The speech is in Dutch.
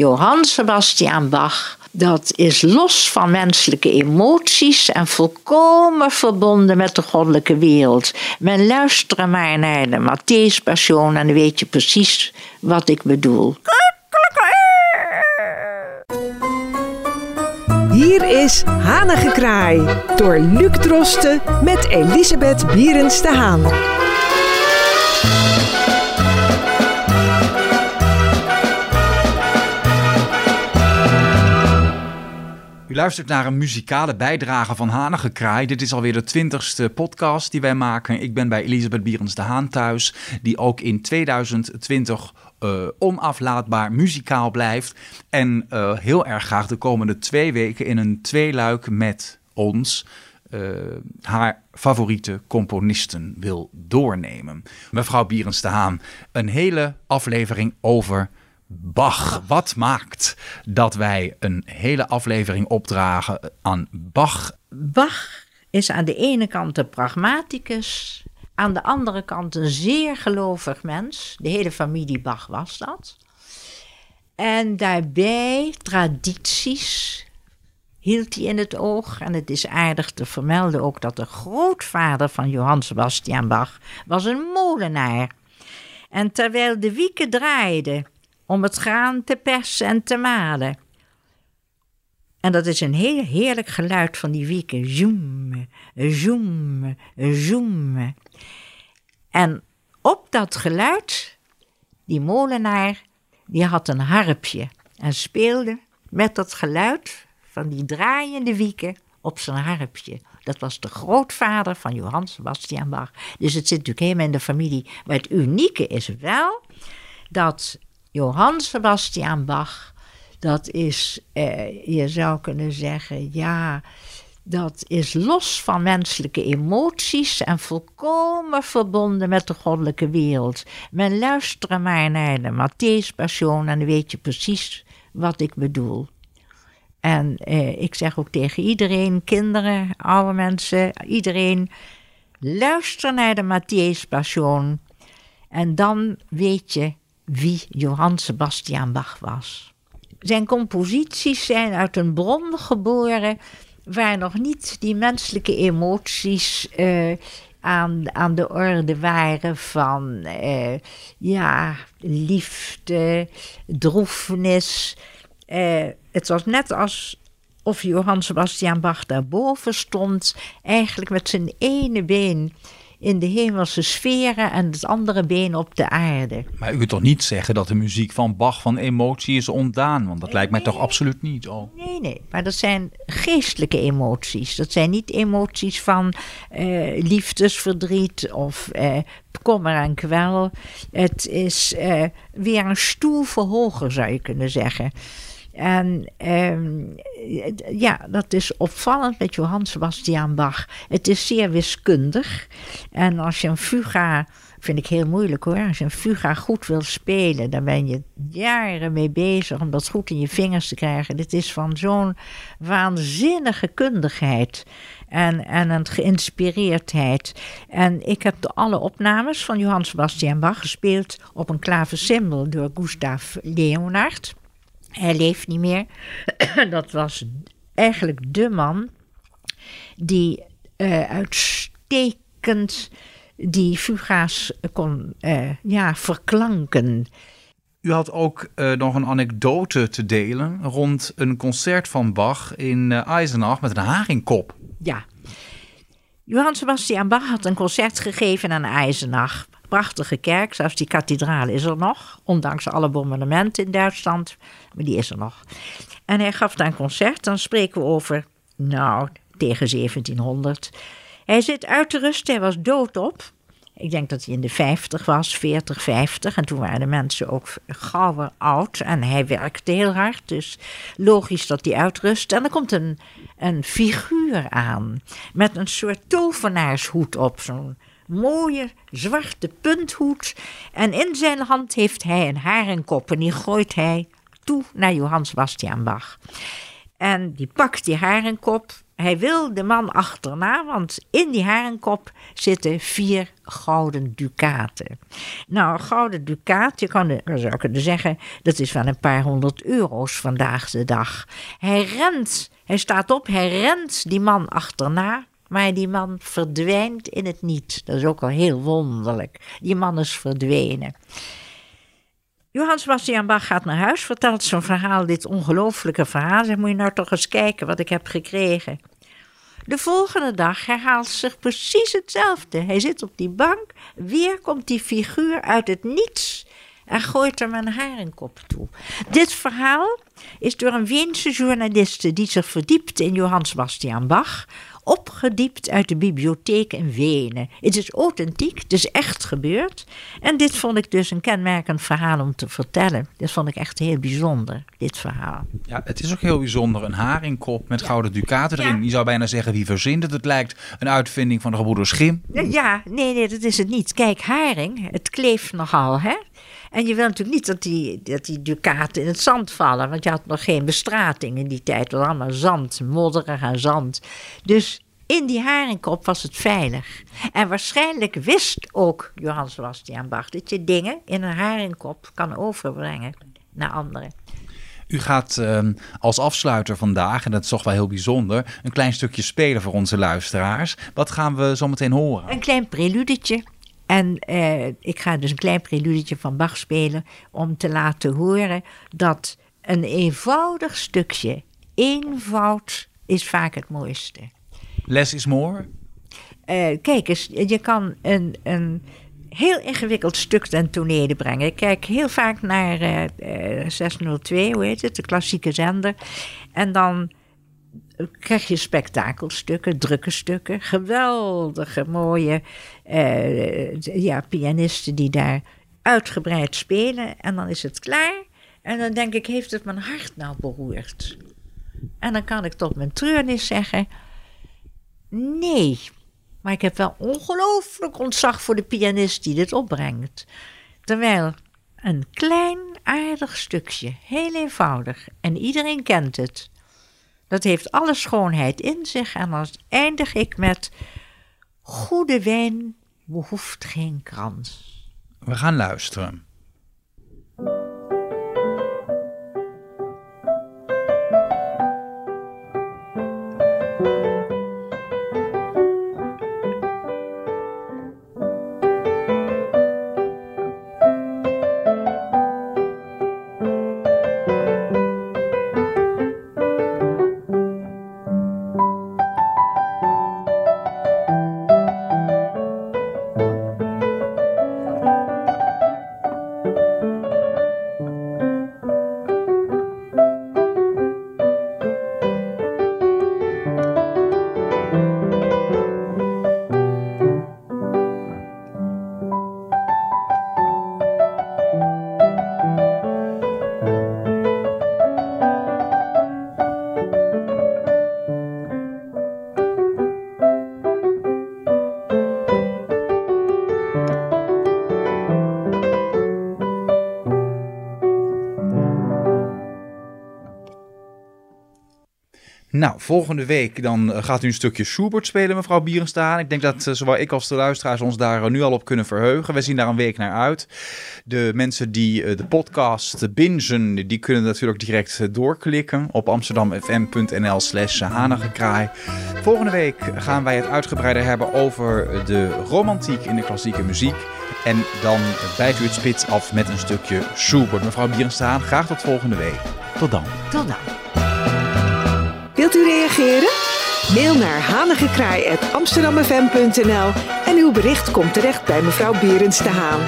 Johann Sebastian Bach, dat is los van menselijke emoties en volkomen verbonden met de goddelijke wereld. Men luistert maar naar de Matthäus Passion en dan weet je precies wat ik bedoel. Hier is Hanengekraai door Luc Drosten met Elisabeth Bierens de Haan. Luistert naar een muzikale bijdrage van Hanengekraai. Dit is alweer de twintigste podcast die wij maken. Ik ben bij Elisabeth Bierens de Haan thuis, die ook in 2020 uh, onaflaatbaar muzikaal blijft. En uh, heel erg graag de komende twee weken in een tweeluik met ons uh, haar favoriete componisten wil doornemen. Mevrouw Bierens de Haan, een hele aflevering over Bach. Wat maakt dat wij een hele aflevering opdragen aan Bach? Bach is aan de ene kant een pragmaticus, aan de andere kant een zeer gelovig mens. De hele familie Bach was dat. En daarbij tradities hield hij in het oog. En het is aardig te vermelden ook dat de grootvader van Johann Sebastian Bach was een molenaar. En terwijl de wieken draaiden om het graan te persen en te malen. En dat is een heel heerlijk geluid van die wieken. Zoem, zoem, zoem. En op dat geluid, die molenaar, die had een harpje en speelde met dat geluid van die draaiende wieken op zijn harpje. Dat was de grootvader van Johann Sebastian Bach. Dus het zit natuurlijk helemaal in de familie. Maar het unieke is wel dat Johann Sebastian Bach, dat is, eh, je zou kunnen zeggen, ja, dat is los van menselijke emoties en volkomen verbonden met de goddelijke wereld. Men luistert maar naar de Matthäus Passion en dan weet je precies wat ik bedoel. En eh, ik zeg ook tegen iedereen, kinderen, oude mensen, iedereen, luister naar de Matthäus Passion en dan weet je wie Johann Sebastian Bach was. Zijn composities zijn uit een bron geboren waar nog niet die menselijke emoties uh, aan, aan de orde waren van uh, ja, liefde, droefenis. Uh, het was net als of Johann Sebastian Bach daarboven stond, eigenlijk met zijn ene been in de hemelse sferen en het andere been op de aarde. Maar u kunt toch niet zeggen dat de muziek van Bach van emotie is ontdaan? Want dat lijkt mij toch absoluut niet. Oh. Nee, nee, maar dat zijn geestelijke emoties. Dat zijn niet emoties van uh, liefdesverdriet of uh, kommer en kwel. Het is uh, weer een stoel verhoger, zou je kunnen zeggen. En um, ja, dat is opvallend met Johann Sebastian Bach. Het is zeer wiskundig. En als je een fuga, vind ik heel moeilijk hoor, als je een fuga goed wil spelen, dan ben je jaren mee bezig om dat goed in je vingers te krijgen. Dit is van zo'n waanzinnige kundigheid en, en een geïnspireerdheid. En ik heb de alle opnames van Johann Sebastian Bach gespeeld op een klaversymbol door Gustav Leonard. Hij leeft niet meer. dat was eigenlijk de man die uh, uitstekend die fuga's kon uh, ja, verklanken. U had ook uh, nog een anekdote te delen rond een concert van Bach in Eisenach met een haringkop. Ja. Johann Sebastian Bach had een concert gegeven aan Eisenach prachtige kerk, zelfs die kathedraal is er nog, ondanks alle bombardementen in Duitsland, maar die is er nog. En hij gaf daar een concert, dan spreken we over, nou, tegen 1700. Hij zit uit te rusten, hij was doodop. Ik denk dat hij in de 50 was, 40, 50. En toen waren de mensen ook gauwer oud. En hij werkte heel hard. Dus logisch dat hij uitrust. En er komt een, een figuur aan. Met een soort tovenaarshoed op. Zo'n mooie zwarte punthoed. En in zijn hand heeft hij een harenkop en die gooit hij toe naar Johann Sebastian Bach. En die pakt die harenkop hij wil de man achterna, want in die harenkop zitten vier gouden ducaten. Nou, een gouden ducaat, je kan, zou kunnen zeggen, dat is wel een paar honderd euro's vandaag de dag. Hij rent, hij staat op, hij rent die man achterna. Maar die man verdwijnt in het niet. Dat is ook al heel wonderlijk. Die man is verdwenen. Johann Sebastian Bach gaat naar huis, vertelt zijn verhaal, dit ongelooflijke verhaal. Zegt, moet je nou toch eens kijken wat ik heb gekregen. De volgende dag herhaalt zich precies hetzelfde. Hij zit op die bank, weer komt die figuur uit het niets en gooit hem een harenkop toe. Dit verhaal is door een Weense journaliste die zich verdiept in Johann Sebastian Bach opgediept uit de bibliotheek in Wenen. Het is authentiek, het is echt gebeurd. En dit vond ik dus een kenmerkend verhaal om te vertellen. Dit vond ik echt heel bijzonder, dit verhaal. Ja, het is ook heel bijzonder. Een haringkop met gouden ducaten erin. Je zou bijna zeggen, wie verzint het? Het lijkt een uitvinding van de gebroeders Schim. Ja, nee, nee, dat is het niet. Kijk, haring, het kleeft nogal, hè? En je wil natuurlijk niet dat die, dat die ducaten in het zand vallen. Want je had nog geen bestrating in die tijd. Het was allemaal zand, modderig en zand. Dus in die haringkop was het veilig. En waarschijnlijk wist ook Johann Sebastian Bach dat je dingen in een haringkop kan overbrengen naar anderen. U gaat ehm, als afsluiter vandaag, en dat is toch wel heel bijzonder, een klein stukje spelen voor onze luisteraars. Wat gaan we zo meteen horen? Een klein preludetje. En eh, ik ga dus een klein preludetje van Bach spelen om te laten horen dat een eenvoudig stukje, eenvoud is vaak het mooiste. Less is more? Uh, kijk eens, je kan een, een heel ingewikkeld stuk ten tonele brengen. Ik kijk heel vaak naar uh, 602, hoe heet het, de klassieke zender. En dan krijg je spektakelstukken, drukke stukken, geweldige mooie uh, ja, pianisten die daar uitgebreid spelen. En dan is het klaar. En dan denk ik, heeft het mijn hart nou beroerd? En dan kan ik tot mijn treurnis zeggen, nee. Maar ik heb wel ongelooflijk ontzag voor de pianist die dit opbrengt. Terwijl een klein aardig stukje, heel eenvoudig, en iedereen kent het. Dat heeft alle schoonheid in zich en dan eindig ik met goede wijn behoeft geen krans. We gaan luisteren. Nou, volgende week dan eh, gaat u een stukje Schubert spelen, mevrouw Bierenstaan. Ik denk dat eh, zowel ik als de luisteraars ons daar eh, nu al op kunnen verheugen. We zien daar een week naar uit. De mensen die de podcast bingen, die kunnen natuurlijk direct doorklikken op amsterdamfm.nl slash hanagekraai. Volgende week gaan wij het uitgebreider hebben over de romantiek in de klassieke muziek. En dan bijt u het spits af met een stukje Schubert. Mevrouw Bierenstaan, graag tot volgende week. Tot dan. Tot dan. Reageren? Mail naar hanigekraai.amsterdammefm.nl en uw bericht komt terecht bij mevrouw Berends de Haan.